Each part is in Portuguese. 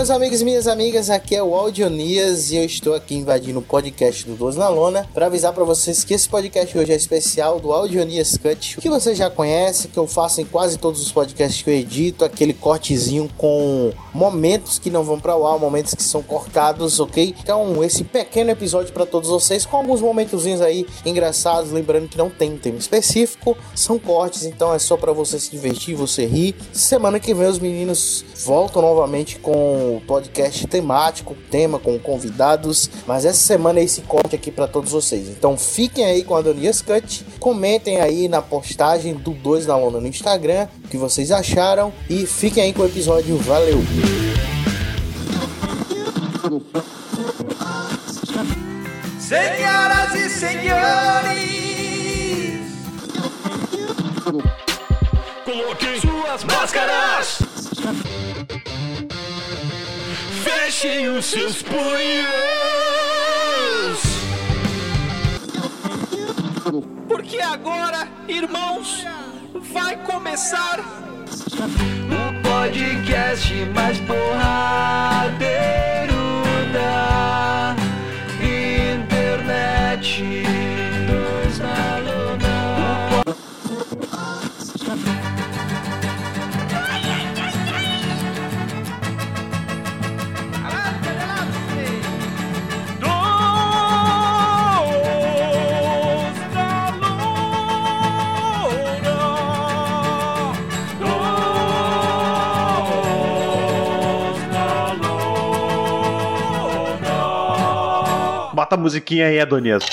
meus amigos e minhas amigas, aqui é o Audionias e eu estou aqui invadindo o podcast do Dois na Lona para avisar para vocês que esse podcast hoje é especial do Audionias Cut, que você já conhece, que eu faço em quase todos os podcasts que eu edito, aquele cortezinho com momentos que não vão para o ar, momentos que são cortados, ok? Então, esse pequeno episódio para todos vocês com alguns momentozinhos aí engraçados, lembrando que não tem um tema específico, são cortes, então é só para você se divertir, você rir. Semana que vem os meninos voltam novamente com podcast temático, tema com convidados, mas essa semana é esse corte aqui para todos vocês. Então fiquem aí com a Donias Cut, comentem aí na postagem do 2 na Lona no Instagram o que vocês acharam e fiquem aí com o episódio. Valeu! Senhoras e senhores, coloquem suas máscaras. Fechem os seus punhos. Porque agora, irmãos, vai começar o podcast mais porradeiro da musiquinha aí, Adonias.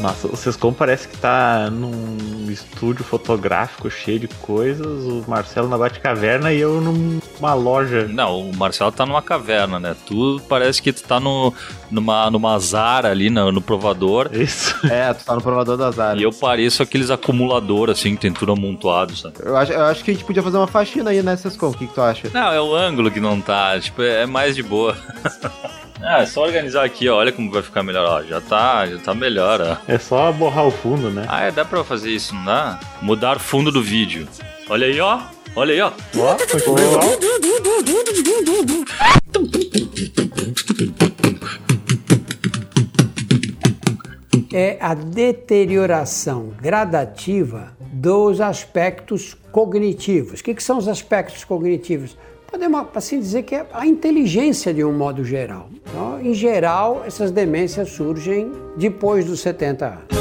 Nossa, o Sescom parece que tá num estúdio fotográfico cheio de coisas, o Marcelo na Batcaverna e eu numa loja. Não, o Marcelo tá numa caverna, né? Tu parece que tu tá no, numa, numa Zara ali no, no provador. Isso. É, tu tá no provador das áreas. E eu pareço aqueles acumuladores, assim, que tem tudo amontoado, sabe? Eu acho, eu acho que a gente podia fazer uma faxina aí, né, Sescom? O que, que tu acha? Não, é o ângulo que não tá. Tipo, é mais de boa. Ah, é só organizar aqui, ó. Olha como vai ficar melhor, ó. Já tá, já tá melhor, ó. É só borrar o fundo, né? Ah, é, dá pra fazer isso, não dá? Mudar fundo do vídeo. Olha aí, ó. Olha aí, ó. Ó, igual. é a deterioração gradativa dos aspectos cognitivos. O que, que são os aspectos cognitivos? Podemos assim dizer que é a inteligência de um modo geral. Então, em geral, essas demências surgem depois dos 70 anos.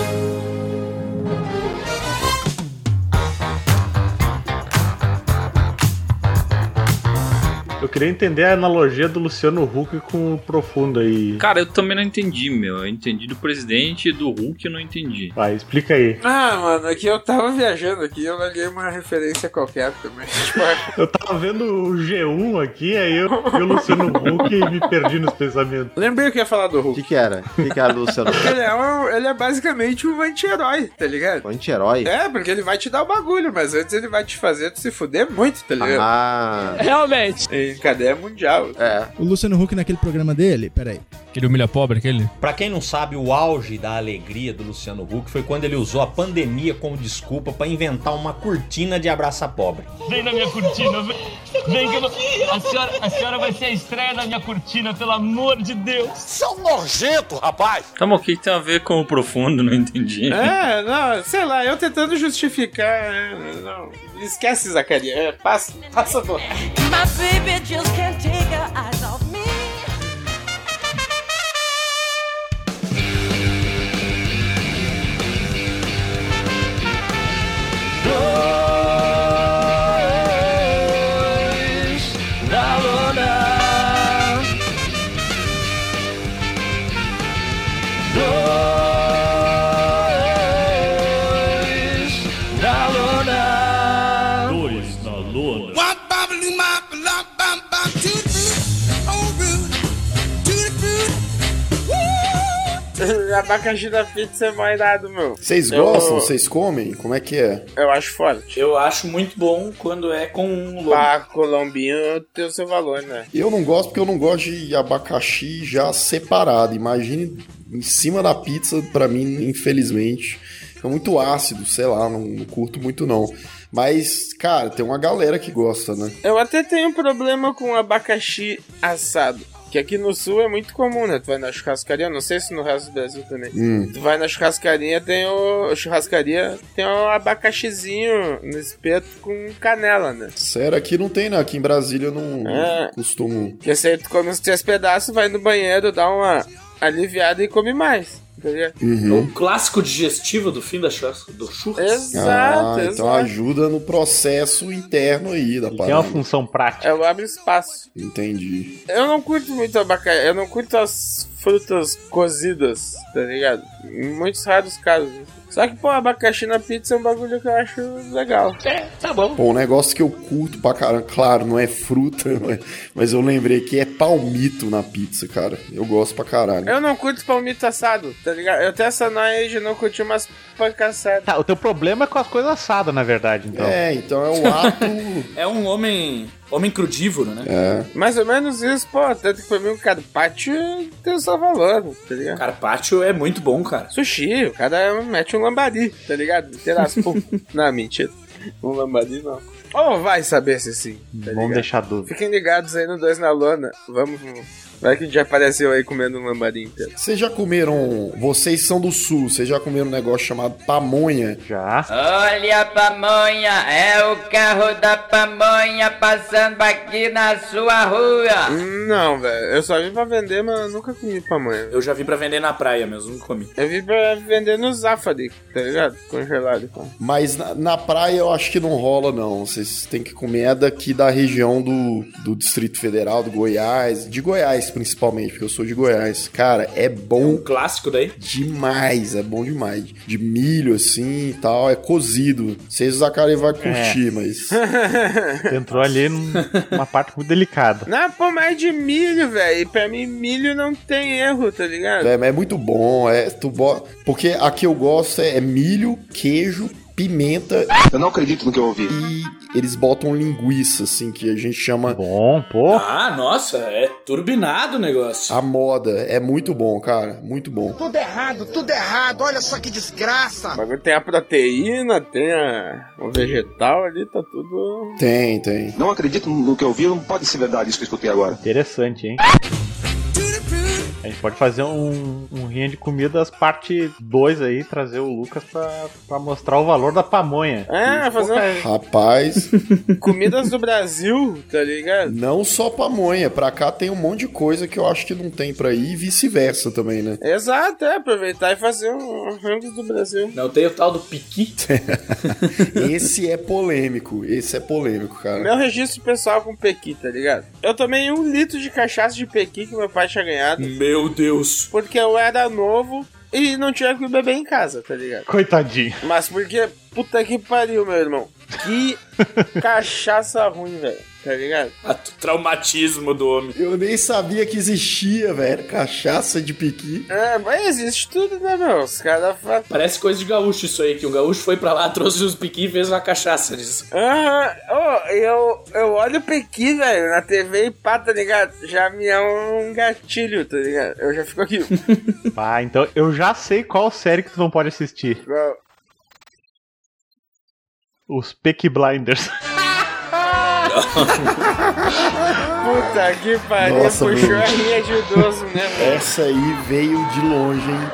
Eu queria entender a analogia do Luciano Huck com o Profundo aí. Cara, eu também não entendi, meu. Eu entendi do presidente e do Hulk eu não entendi. Vai, explica aí. Ah, mano, aqui eu tava viajando aqui, eu larguei uma referência qualquer também. Tipo, Eu tava vendo o G1 aqui, aí eu vi o Luciano Huck e me perdi nos pensamentos. lembrei o que eu ia falar do O Hulk. que que era? O que que era, Luciano? Ele é, um- ele é basicamente um anti-herói, tá ligado? Anti-herói? É, porque ele vai te dar o bagulho, mas antes ele vai te fazer tu se fuder muito, tá ligado? Ah, Em cadeia mundial. é. O Luciano Huck naquele programa dele, peraí. Aquele humilha pobre, aquele? Pra quem não sabe, o auge da alegria do Luciano Huck foi quando ele usou a pandemia como desculpa pra inventar uma cortina de abraçar pobre. Vem na minha cortina, vem, vem que eu a, senhora, a senhora vai ser a estreia da minha cortina, pelo amor de Deus. Tá, mas o que que tem a ver com o profundo? Não entendi. É, não, sei lá, eu tentando justificar. é, Não, esquece, Zacarias. É, passa, passa do. My baby just can't take her eyes off me. Abacaxi da pizza é mais dado, meu. Vocês Eu- gostam? Vocês comem? Como é que é? Eu acho forte. Eu acho muito bom quando é com um lobo. Pra colombinho tem o seu valor, né? Eu não gosto porque eu não gosto de abacaxi já separado. Imagine em cima da pizza, pra mim, infelizmente. Fica muito ácido, sei lá, não, não curto muito não. Mas, cara, tem uma galera que gosta, né? Eu até tenho problema com abacaxi assado. Que aqui no sul é muito comum, né? Tu vai na churrascaria, não sei se no resto do Brasil também. Hum. Tu vai na churrascaria, tem o. Churrascaria tem o abacaxizinho no espeto com canela, né? Sério, aqui não tem, né? Aqui em Brasília eu não É. costumo. Que esse aí tu come uns três pedaços, vai no banheiro, dá uma aliviada e come mais. Uhum. O clássico digestivo do fim da churras, do churras. Exato, ah, exato. então ajuda no processo interno aí da Tem uma parada. função prática. Eu abro espaço. Entendi. Eu não curto muito abacaxi, eu não curto as frutas cozidas, tá ligado? Em muitos raros casos. Só que, pô, abacaxi na pizza é um bagulho que eu acho legal. É, tá bom. Pô, um negócio que eu curto pra caramba, claro, não é fruta, não é- mas eu lembrei que é palmito na pizza, cara. Eu gosto pra caralho. Eu não curto palmito assado, tá ligado? Eu tenho essa noia de não curtir umas pancas assadas. Tá, o teu problema é com as coisas assadas, na verdade, então. É, então é o ato. É um homem. Homem crudívoro, né? é. Mais ou menos isso, pô. Tanto que pra mim o carpaccio tem o seu valor, tá ligado? Carpaccio é muito bom, cara. Sushi, o cara mete um lambari, tá ligado? Pum. não, mentira. Um lambari não. Ou vai saber se sim, tá Vamos ligado? deixar dúvida. Fiquem ligados aí no Dois na Lona. Vamos. Vai que já apareceu aí comendo um lambari inteiro. Vocês já comeram. Vocês são do sul, vocês já comeram um negócio chamado pamonha? Já. Olha a pamonha, é o carro da pamonha passando aqui na sua rua. Não, velho. Eu só vim pra vender, mas eu nunca comi pamonha. Eu já vi pra vender na praia mesmo, nunca comi. Eu vim pra vender no Zafari, tá ligado? Congelado. Pô. Mas na, na praia eu acho que não rola, não. Vocês têm que comer é daqui da região do, do Distrito Federal, do Goiás. De Goiás, principalmente, porque eu sou de Goiás. Cara, é bom Clássico daí. demais, é bom demais. De milho, assim e tal, é cozido. Vocês, o Zacari vai curtir, mas. Entrou ali num- numa parte muito delicada. Não, pô, mais de milho, velho. Pra mim, milho não tem erro, tá ligado? É, mas é muito bom, é, tu bo... porque a que eu gosto é, é milho, queijo, pimenta. Eu não acredito no que eu ouvi. E eles botam linguiça, assim, que a gente chama Bom, pô. Ah, nossa, é turbinado o negócio. a moda. É muito bom, cara, muito bom. Tudo errado, tudo errado. Olha só que desgraça. Tem a proteína, tem a... o vegetal ali, tá tudo. Tem, tem. Não acredito no que eu ouvi. Não pode ser verdade isso que eu escutei agora. Interessante, hein? A gente pode fazer um, um rinha de comidas parte 2 aí, trazer o Lucas pra, pra mostrar o valor da pamonha. É, fazer uma... Rapaz, comidas do Brasil, tá ligado? não só pamonha, pra cá tem um monte de coisa que eu acho que não tem pra ir e vice-versa também, né? Exato, é, aproveitar e fazer um rango do Brasil. Não tem o tal do piqui. Esse é polêmico, esse é polêmico, cara. Meu registro pessoal com Pequi, tá ligado? Eu tomei um litro de cachaça de Pequi que meu pai tinha ganhado, Meu Deus. porque eu era novo e não tinha que beber em casa, tá ligado? Coitadinho. Mas porque, puta que pariu, meu irmão. Que cachaça ruim, velho. Tá ligado? A traumatismo do homem. Eu nem sabia que existia, velho, cachaça de piqui. É, mas existe tudo, né, meu? Os caras. Parece coisa de gaúcho isso aí, que um gaúcho foi pra lá, trouxe os piqui e fez uma cachaça disso. Aham, Ô, eu, eu olho o Pequi, velho, na TV e pá, tá ligado? Já me é um gatilho, tá ligado? Eu já fico aqui. Ah, então eu já sei qual série que tu não pode assistir. Qual? Os Peaky Blinders. Puta que pariu, Nossa, puxou meu. a rinha de idoso, né, velho? Essa aí veio de longe, hein?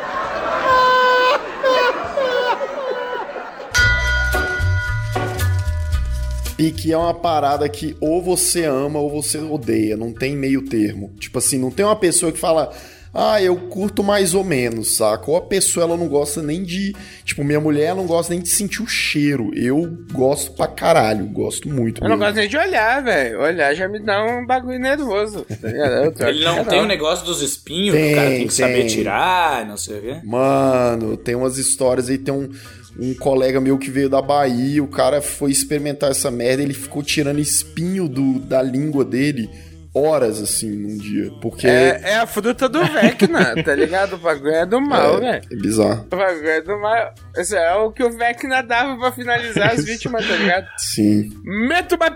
Pique é uma parada que ou você ama ou você odeia, não tem meio termo. Tipo assim, não tem uma pessoa que fala, ah, eu curto mais ou menos, saca? Ou a pessoa ela não gosta nem de. Tipo, minha mulher ela não gosta nem de sentir o cheiro. Eu gosto pra caralho, gosto muito. Eu não mesmo. gosto nem de olhar, velho. Olhar já me dá um bagulho nervoso, tá Ele não tem o negócio dos espinhos, que Tem, o cara tem que saber tem. tirar, não sei o quê. Mano, tem umas histórias aí, tem um, um colega meu que veio da Bahia, o cara foi experimentar essa merda, ele ficou tirando espinho do, da língua dele horas, assim, num dia. Porque É, é a fruta do Vecna, tá ligado? O bagulho é do mal, é, velho. é bizarro. O bagulho é do mal. Esse é o que o Vecna dava pra finalizar as vítimas, tá ligado? Sim. Meta uma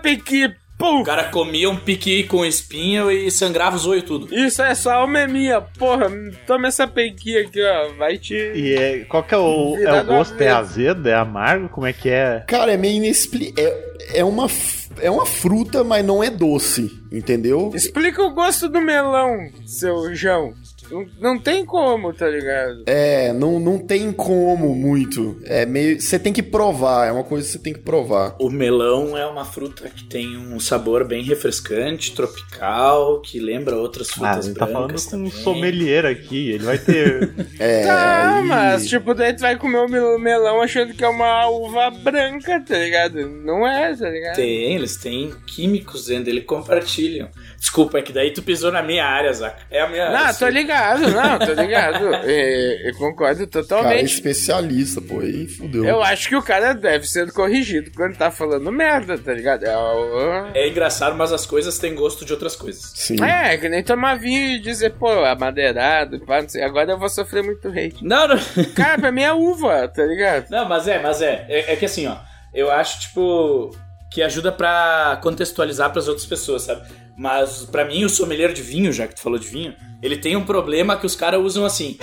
pequi, O cara comia um piqui com espinho e sangrava os olhos tudo. Isso é só uma minha, porra. Toma essa pequinha aqui, ó. Vai te. E é, qual que é o, é o gosto? É azedo? É amargo? Como é que é? Cara, é meio inexplicável. É, é, uma, f- é uma fruta, mas não é doce, entendeu? Explica o gosto do melão, seu João. Não, não tem como, tá ligado? É, não, não tem como muito. É meio. Você tem que provar, é uma coisa que você tem que provar. O melão é uma fruta que tem um sabor bem refrescante, tropical, que lembra outras Ah, frutas ele tá falando brancas com um sommelier aqui. Ele vai ter. É, tá, aí- mas tipo, daí tu vai comer o mel- melão achando que é uma uva branca, tá ligado? Não é, tá ligado? Tem, eles têm químicos dentro dele, compartilham. Desculpa, é que daí tu pisou na minha área, Zaca. É a minha área. Não, tô ligado, não, tô ligado. É, eu concordo Cara, é totalmente. especialista, pô, aí fudeu. Eu acho que o cara deve ser corrigido quando tá falando merda, tá ligado? É, o- É engraçado, mas as coisas têm gosto de outras coisas. Sim. é, que nem tomar vinho e dizer, pô, amadeirado, pá, não sei, agora eu vou sofrer muito hate. Não, não. Cara, pra mim é uva, tá ligado? Não, mas é, mas é. É, é que assim, ó. Eu acho, tipo, que ajuda pra contextualizar pras outras pessoas, sabe? Mas pra mim, o sommelier de vinho, já que tu falou de vinho, ele tem um problema que os caras usam assim.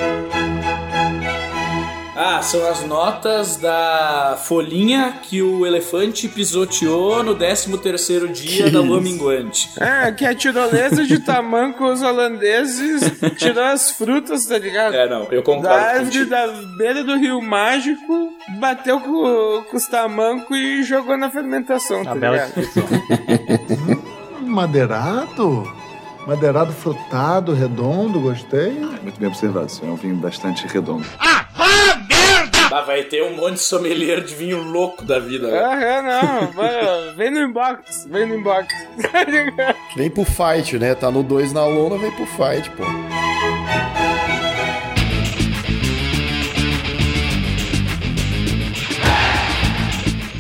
Ah, são as notas da folhinha que o elefante pisoteou no 13 terceiro dia Que da lua minguante. É, que a tirolesa de tamancos holandeses tirou as frutas, tá ligado? É, não, eu Da concordo árvore contigo. da beira do Rio Mágico, bateu com, com os tamancos e jogou na fermentação, tá bela descrição. Madeirado? Madeirado frutado, redondo, gostei. Muito bem observado, isso é um vinho bastante redondo. Mas vai ter um monte de sommelier de vinho louco da vida. né? Aham, não, vai, vem no inbox, vem no inbox. Vem pro fight, né? Tá no 2 na lona, vem pro fight, pô.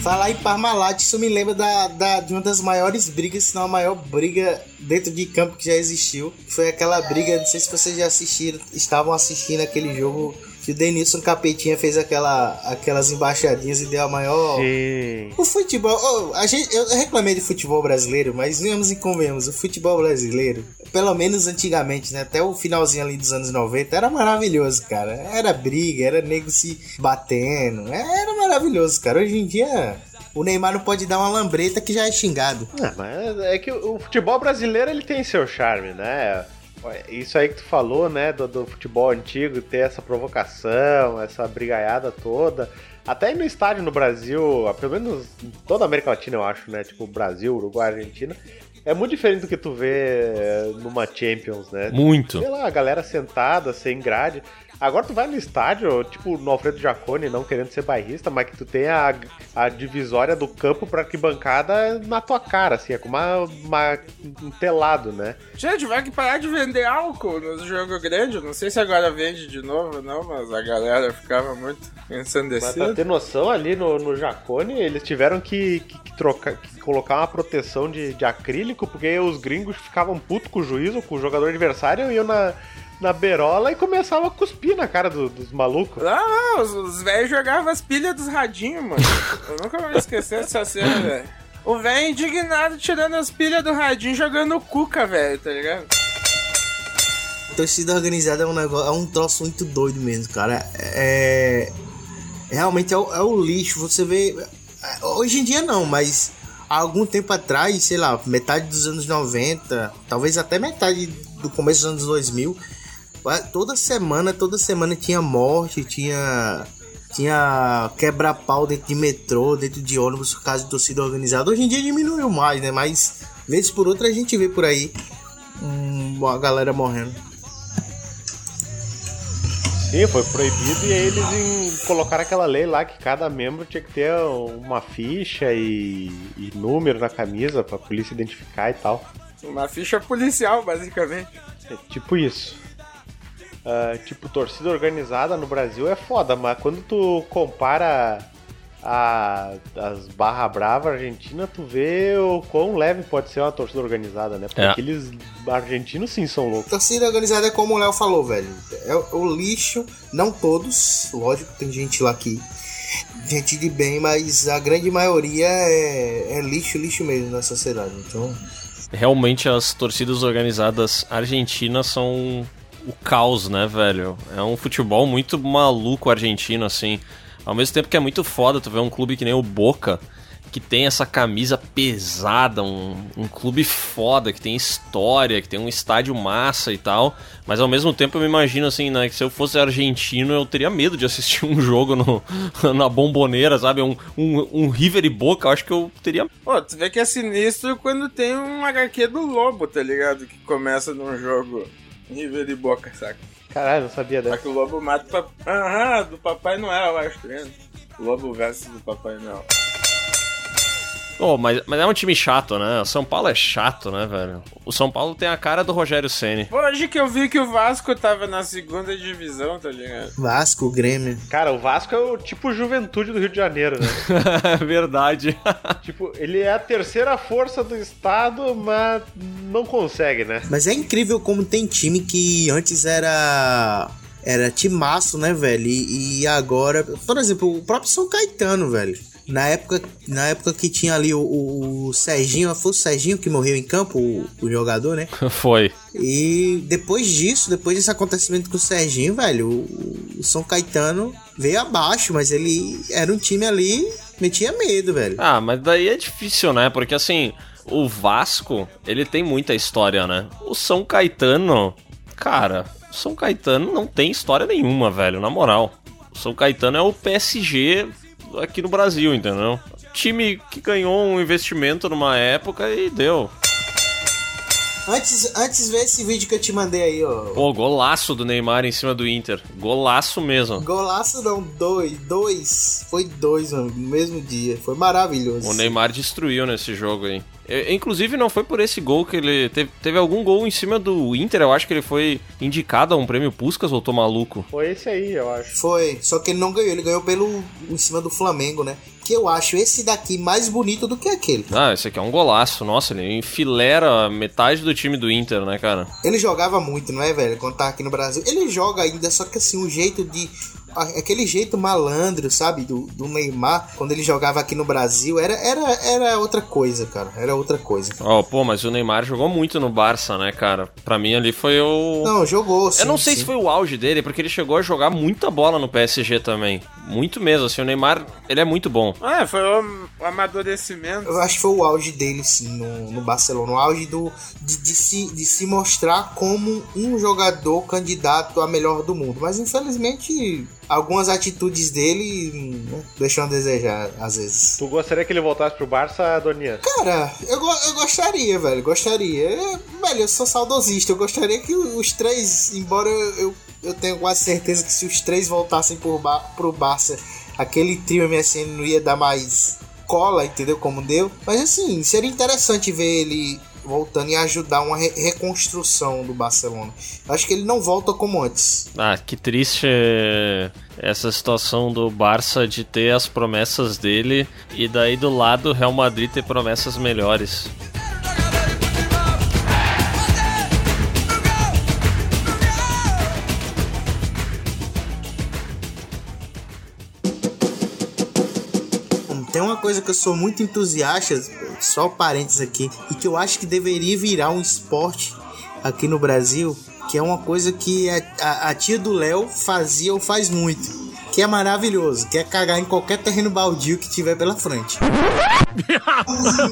Falar em Parmalat, isso me lembra da, da- de uma das maiores brigas, se não a maior briga dentro de campo que já existiu. Foi aquela briga, não sei se vocês já assistiram, estavam assistindo aquele jogo que o Denilson Capetinha fez aquela, aquelas embaixadinhas e deu a maior. Sim. O futebol, oh, a gente, eu reclamei de futebol brasileiro, mas vemos e convenhamos, o futebol brasileiro, pelo menos antigamente, né, até o finalzinho ali dos anos 90, era maravilhoso, cara. Era briga, era nego se batendo, era maravilhoso, cara. Hoje em dia, o Neymar não pode dar uma lambreta que já é xingado. É, mas é que o o futebol brasileiro ele tem seu charme, né? Isso aí que tu falou, né, do, do futebol antigo, ter essa provocação, essa brigaiada toda. Até no estádio no Brasil, pelo menos em toda a América Latina, eu acho, né? Tipo Brasil, Uruguai, Argentina. É muito diferente do que tu vê eh, numa Champions, né? Muito. Sei lá, a galera sentada, sem grade. Agora tu vai no estádio, tipo no Alfredo Jaconi, não querendo ser bairrista, mas que tu tem a, a divisória do campo pra arquibancada na tua cara, assim, é como uma, uma- um telado, né? Gente, vai que parar de vender álcool no jogo grande. Eu Não sei se agora vende de novo, não, mas a galera ficava muito Mas pra ensandecida. ter noção, ali no, no Jacone, eles tiveram que, que- que trocar, que colocar uma proteção de, de acrílico, porque os gringos ficavam putos com o juízo, com o jogador adversário, e iam na, na berola e começavam a cuspir na cara do- dos malucos. Não, não, os, os velhos jogavam as pilhas dos radinhos, mano. Eu nunca vou esquecer dessa cena, velho. O velho indignado tirando as pilhas do radinho e jogando cuca, velho, tá ligado? Torcida organizada é um negócio, é um troço muito doido mesmo, cara. É. Realmente é o, é o lixo. Você vê. é, Hoje em dia não, mas há algum tempo atrás, sei lá, metade dos anos 90, talvez até metade do começo dos anos 2000, a- toda semana, toda semana tinha morte, tinha. Tinha quebra-pau dentro de metrô, dentro de ônibus por causa de torcida organizada. Hoje em dia diminuiu mais, né? Mas, vez por outra, a gente vê por aí uma galera morrendo. Sim, foi proibido e aí eles em- colocaram aquela lei lá que cada membro tinha que ter uma ficha e, e número na camisa pra polícia identificar e tal. Uma ficha policial, basicamente. É tipo isso. Ah, tipo, torcida organizada no Brasil é foda, mas quando tu compara a, as barra brava argentina, tu vê o quão leve pode ser uma torcida organizada, né? Porque É. aqueles argentinos sim são loucos. Torcida organizada é como o Léo falou, velho. É o, o lixo, não todos, lógico, tem gente lá que gente de bem, mas a grande maioria é, é lixo, lixo mesmo na sociedade. Então, Realmente as torcidas organizadas argentinas são o caos, né, velho? É um futebol muito maluco argentino, assim. Ao mesmo tempo que é muito foda tu ver um clube que nem o Boca, que tem essa camisa pesada, um, um clube foda, que tem história, que tem um estádio massa e tal. Mas ao mesmo tempo eu me imagino assim, né, que se eu fosse argentino eu teria medo de assistir um jogo no, na bomboneira, sabe? Um, um, um River e Boca, eu acho que eu teria. Pô, tu vê que é sinistro quando tem um HQ do Lobo, tá ligado? Que começa num jogo River e Boca, saca? Caralho, não sabia dessa. Só que o Lobo mata o papai. Aham, do Papai Noel, eu acho, tá vendo? Lobo versus do Papai Noel. Oh, mas, mas é um time chato, né? O São Paulo é chato, né, velho? O São Paulo tem a cara do Rogério Ceni. Hoje que eu vi que o Vasco tava na segunda divisão, tá ligado? Vasco, Grêmio. Cara, o Vasco é o tipo juventude do Rio de Janeiro, né? Verdade. tipo, ele é a terceira força do estado, mas não consegue, né? Mas é incrível como tem time que antes era. Era timaço, né, velho? E, e agora. Por exemplo, o próprio São Caetano, velho. Na época, na época que tinha ali o, o, o Serginho, foi o Serginho que morreu em campo, o, o jogador, né? Foi. E depois disso, depois desse acontecimento com o Serginho, velho, o, o São Caetano veio abaixo, mas ele era um time ali, metia medo, velho. Ah, mas daí é difícil, né? Porque assim, o Vasco, ele tem muita história, né? O São Caetano, cara, o São Caetano não tem história nenhuma, velho, na moral. O São Caetano é o PSG aqui no Brasil, entendeu? Time que ganhou um investimento numa época e deu. Antes, antes vê esse vídeo que eu te mandei aí, ó. Pô, golaço do Neymar em cima do Inter. Golaço mesmo. Golaço não, dois. Dois. Foi dois, mano, no mesmo dia. Foi maravilhoso. O Neymar destruiu nesse jogo aí. É, Inclusive, não foi por esse gol que ele. Teve, teve algum gol em cima do Inter, eu acho que ele foi indicado a um prêmio Puskas ou tô maluco? Foi esse aí, eu acho. Foi, só que ele não ganhou, ele ganhou pelo em cima do Flamengo, né? Que eu acho esse daqui mais bonito do que aquele. Ah, esse aqui é um golaço. Nossa, ele enfilera metade do time do Inter, né, cara? Ele jogava muito, não é, velho? Quando tava aqui no Brasil. Ele joga ainda, só que assim, o jeito de. Aquele jeito malandro, sabe? Do, do Neymar, quando ele jogava aqui no Brasil, era, era, era outra coisa, cara. Era outra coisa. Ó, pô, mas o Neymar jogou muito no Barça, né, cara? Pra mim ali foi o. Não, jogou, sim. Eu não sei sim. se foi o auge dele, porque ele chegou a jogar muita bola no PSG também. Muito mesmo, assim, o Neymar, ele é muito bom. Ah, foi o, o amadurecimento. Eu acho que foi o auge dele, sim, no, no Barcelona. O auge do, de, de se, de se mostrar como um jogador candidato a melhor do mundo. Mas infelizmente, algumas atitudes dele né, deixam a desejar, às vezes. Tu gostaria que ele voltasse pro Barça, Doninha? Cara, eu, eu gostaria, velho. Gostaria. Eu- velho, eu sou saudosista. Eu gostaria que os três, embora eu, eu, tenha quase certeza que se os três voltassem pro, ba pro Barça, aquele trio MSN não ia dar mais cola, entendeu? Como deu. Mas assim, seria interessante ver ele voltando e ajudar uma re- reconstrução do Barcelona. Acho que ele não volta como antes. Ah, que triste essa situação do Barça de ter as promessas dele e daí do lado o Real Madrid ter promessas melhores. Uma coisa que eu sou muito entusiasta, só parênteses aqui, e que eu acho que deveria virar um esporte aqui no Brasil, que é uma coisa que a, a- a tia do Léo fazia ou faz muito. Que é maravilhoso, que é cagar em qualquer terreno baldio que tiver pela frente.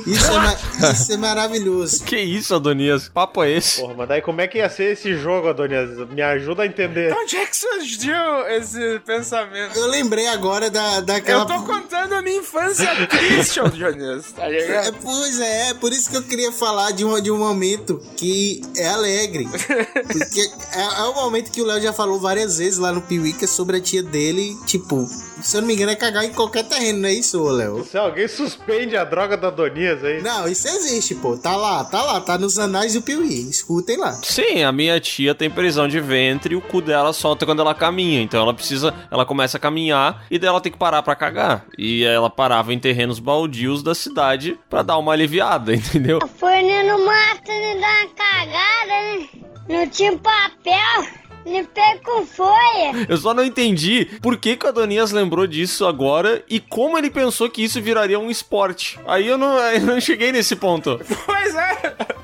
Isso é, ma- isso é maravilhoso. Que isso, Adonias? Que papo é esse? Porra, mas daí como é que ia ser esse jogo, Adonias? Me ajuda a entender. Onde é que surgiu esse pensamento? Eu lembrei agora da, daquela. Eu tô contando a minha infância triste, ô Jonas, tá É, ligado? pois é, é por isso que eu queria falar de um, de um momento que é alegre. Porque é, é um momento que o Léo já falou várias vezes lá no que é sobre a tia dele. Tipo, se eu não me engano, é cagar em qualquer terreno, não é isso, ô Léo? Se alguém suspende a droga da Adonias aí. Não, isso existe, pô. Tá lá, tá lá, tá nos anais do Piuí. Escutem lá. Sim, a minha tia tem prisão de ventre e o cu dela solta quando ela caminha. Então ela precisa, ela começa a caminhar e daí ela tem que parar pra cagar. E ela parava em terrenos baldios da cidade pra dar uma aliviada, entendeu? Foi no mato de dar uma cagada, né? Não tinha papel. Limpei com folha. Eu só não entendi por que, que o Adonias lembrou disso agora e como ele pensou que isso viraria um esporte. Aí eu não, eu não cheguei nesse ponto. Pois é.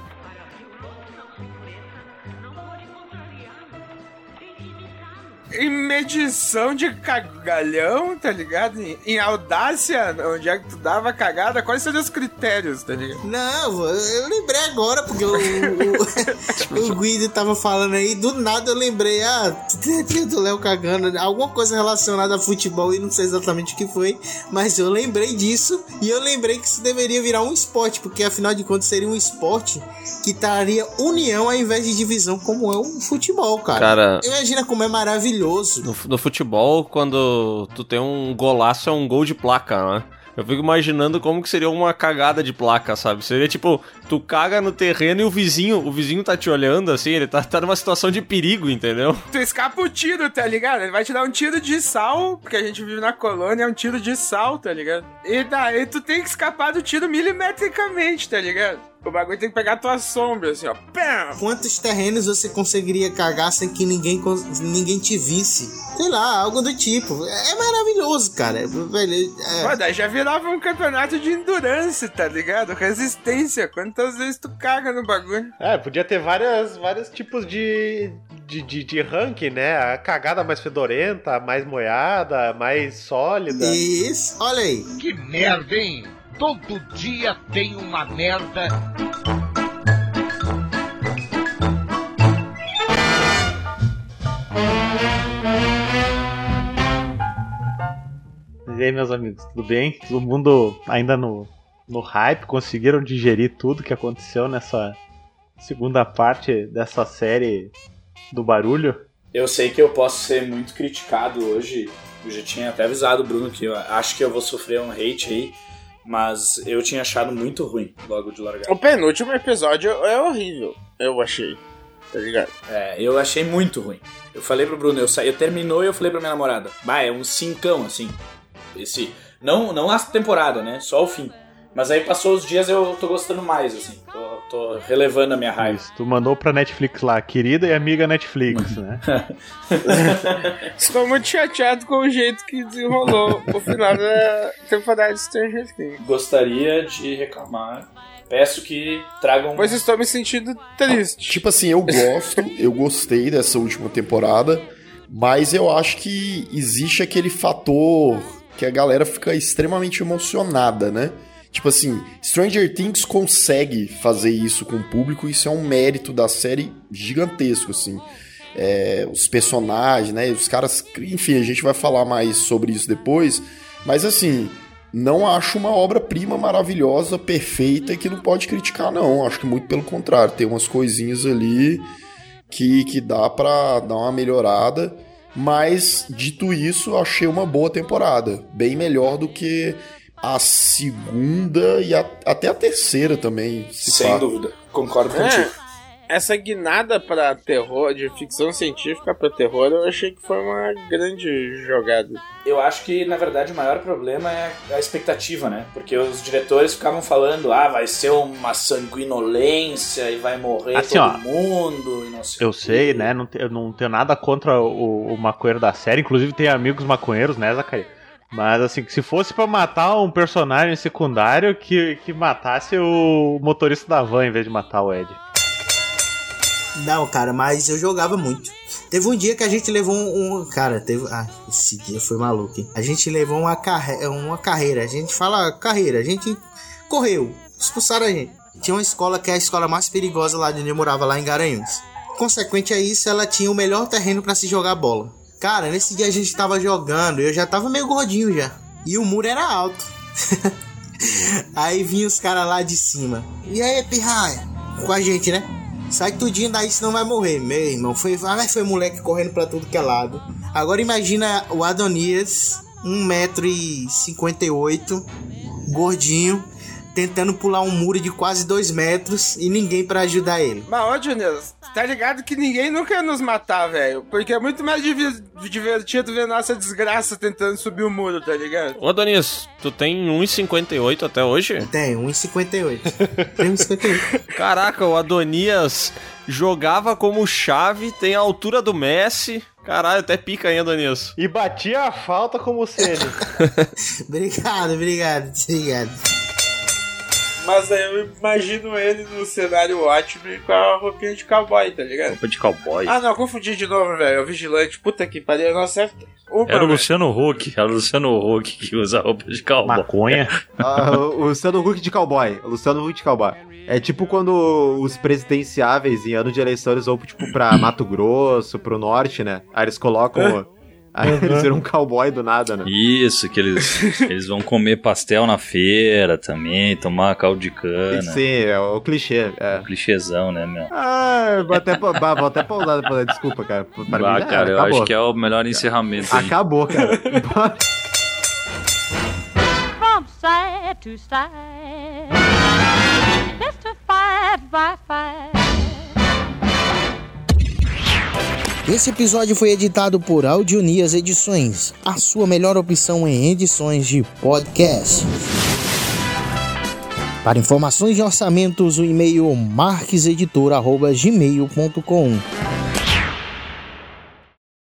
Em medição de cagalhão, tá ligado? Em, em audácia, onde é que tu dava cagada, quais seriam os critérios, tá ligado? Não, eu lembrei agora, porque o, o, o Guido tava falando aí, do nada eu lembrei, ah, tinha do Léo cagando, alguma coisa relacionada a futebol e não sei exatamente o que foi, mas eu lembrei disso e eu lembrei que isso deveria virar um esporte, porque afinal de contas seria um esporte que traria união ao invés de divisão, como é o futebol, cara. Cara- Imagina como é maravilhoso. No, no futebol, quando tu tem um golaço, é um gol de placa, né? Eu fico imaginando como que seria uma cagada de placa, sabe? Seria tipo, tu caga no terreno e o vizinho, o vizinho tá te olhando assim, ele tá, tá numa situação de perigo, entendeu? Tu escapa o tiro, tá ligado? Ele vai te dar um tiro de sal, porque a gente vive na colônia, é um tiro de sal, tá ligado? E daí tu tem que escapar do tiro milimetricamente, tá ligado? O bagulho tem que pegar a tua sombra, assim, ó. Pam! Quantos terrenos você conseguiria cagar sem que ninguém, ninguém te visse? Sei lá, algo do tipo. É maravilhoso, cara. Velho, é- Pô, daí já virava um campeonato de endurance, tá ligado? Resistência. Quantas vezes tu caga no bagulho? É, podia ter várias, vários tipos de, de, de, de ranking, né? A cagada mais fedorenta, mais moiada, mais sólida. Isso, olha aí. Que merda, hein? Todo dia tem uma merda. E aí, meus amigos, tudo bem? Todo mundo ainda no, no hype, conseguiram digerir tudo que aconteceu nessa segunda parte dessa série do barulho? Eu sei que eu posso ser muito criticado hoje. Eu já tinha até avisado o Bruno que eu acho que eu vou sofrer um hate aí. Mas eu tinha achado muito ruim logo de largar. O penúltimo episódio é horrível, eu achei. Tá ligado? É, eu achei muito ruim. Eu falei pro Bruno, eu saí, eu terminou e eu falei pra minha namorada, bah, é um cincão, assim. Esse. Não, não a temporada, né? Só o fim. Mas aí passou os dias eu tô gostando mais, assim. Tô, tô relevando a minha raiva. Isso, tu mandou pra Netflix lá, querida e amiga Netflix, né? Estou muito chateado com o jeito que desenrolou o final da temporada de Stranger Things. Gostaria de reclamar. Peço que tragam. Pois estou me sentindo triste. Tipo assim, eu gosto, eu gostei dessa última temporada, mas eu acho que existe aquele fator que a galera fica extremamente emocionada, né? Tipo assim, Stranger Things consegue fazer isso com o público, isso é um mérito da série gigantesco, assim. É, os personagens, né? Os caras. Enfim, a gente vai falar mais sobre isso depois. Mas assim, não acho uma obra-prima maravilhosa, perfeita, que não pode criticar, não. Acho que muito pelo contrário, tem umas coisinhas ali que, que dá pra dar uma melhorada. Mas, dito isso, achei uma boa temporada. Bem melhor do que a segunda e a- até a terceira também. se Sem pá. dúvida. Concordo É, contigo. essa guinada pra terror, de ficção científica pra terror, eu achei que foi uma grande jogada. Eu acho que, na verdade, o maior problema é a expectativa, né? Porque os diretores ficavam falando, ah, vai ser uma sanguinolência e vai morrer Assim, todo ó, mundo e não sei Eu sei, né? Não, eu não tenho nada contra o, o maconheiro da série. Inclusive, tem amigos maconheiros, né, Zacarias? Mas, assim, se fosse pra matar um personagem secundário, que, que matasse o motorista da van em vez de matar o Ed. Não, cara, mas eu jogava muito. Teve um dia que a gente levou um. um- cara, teve. Ah, esse dia foi maluco, hein? A gente levou uma, carre... uma carreira. A gente fala carreira. A gente correu. Expulsaram a gente. Tinha uma escola que é a escola mais perigosa lá de onde eu morava, lá em Garanhuns. Consequente a isso, ela tinha o melhor terreno pra se jogar bola. Cara, nesse dia a gente tava jogando, eu já tava meio gordinho já. E o muro era alto. aí vinha os caras lá de cima. E aí, pirraia? Com a gente, né? Sai tudinho daí, senão vai morrer. Meu irmão, foi, ah, foi moleque correndo pra tudo que é lado. Agora imagina o Adonias, 1,58m, gordinho, tentando pular um muro de quase dois metros e ninguém pra ajudar ele. Mas, ô, Junior, tá ligado que ninguém nunca ia nos matar, velho. Porque é muito mais divertido ver nossa desgraça tentando subir o muro, tá ligado? Ô, Adonis, tu tem 1,58 até hoje? Tem, 1,58. Tem 1,58. Caraca, o Adonias jogava como chave, tem a altura do Messi. Caralho, até pica, hein, Adonias? E batia a falta como o obrigado, obrigado, obrigado. Mas aí eu imagino ele no cenário ótimo com a roupinha de cowboy, tá ligado? Roupa de cowboy. Ah, não, confundi de novo, velho. É o vigilante. Puta que pariu. Não acerta. Uma, Era o. Luciano Huck, era o Luciano Huck que usa roupa de cowboy. Maconha. Ah, o Luciano Huck de cowboy. O Luciano Huck de cowboy. É tipo quando os presidenciáveis em ano de eleição eles vão tipo pra Mato Grosso, pro norte, né? Aí eles colocam. Aí eles viram um cowboy do nada, né? Isso, que eles, eles vão comer pastel na feira também, tomar caldo de cana. Sim, é o clichê. É. Clichêzão, né, meu? Ah, vou até, bah, vou até pausar depois. Desculpa, cara. Para Ah, mim, cara, era, eu acabou. acho que é o melhor encerramento aí. Acabou, cara. From side to side, mystified by fire. Esse episódio foi editado por Audionias Edições, a sua melhor opção em edições de podcast. Para informações e orçamentos, o e-mail marqueseditor.gmail.com.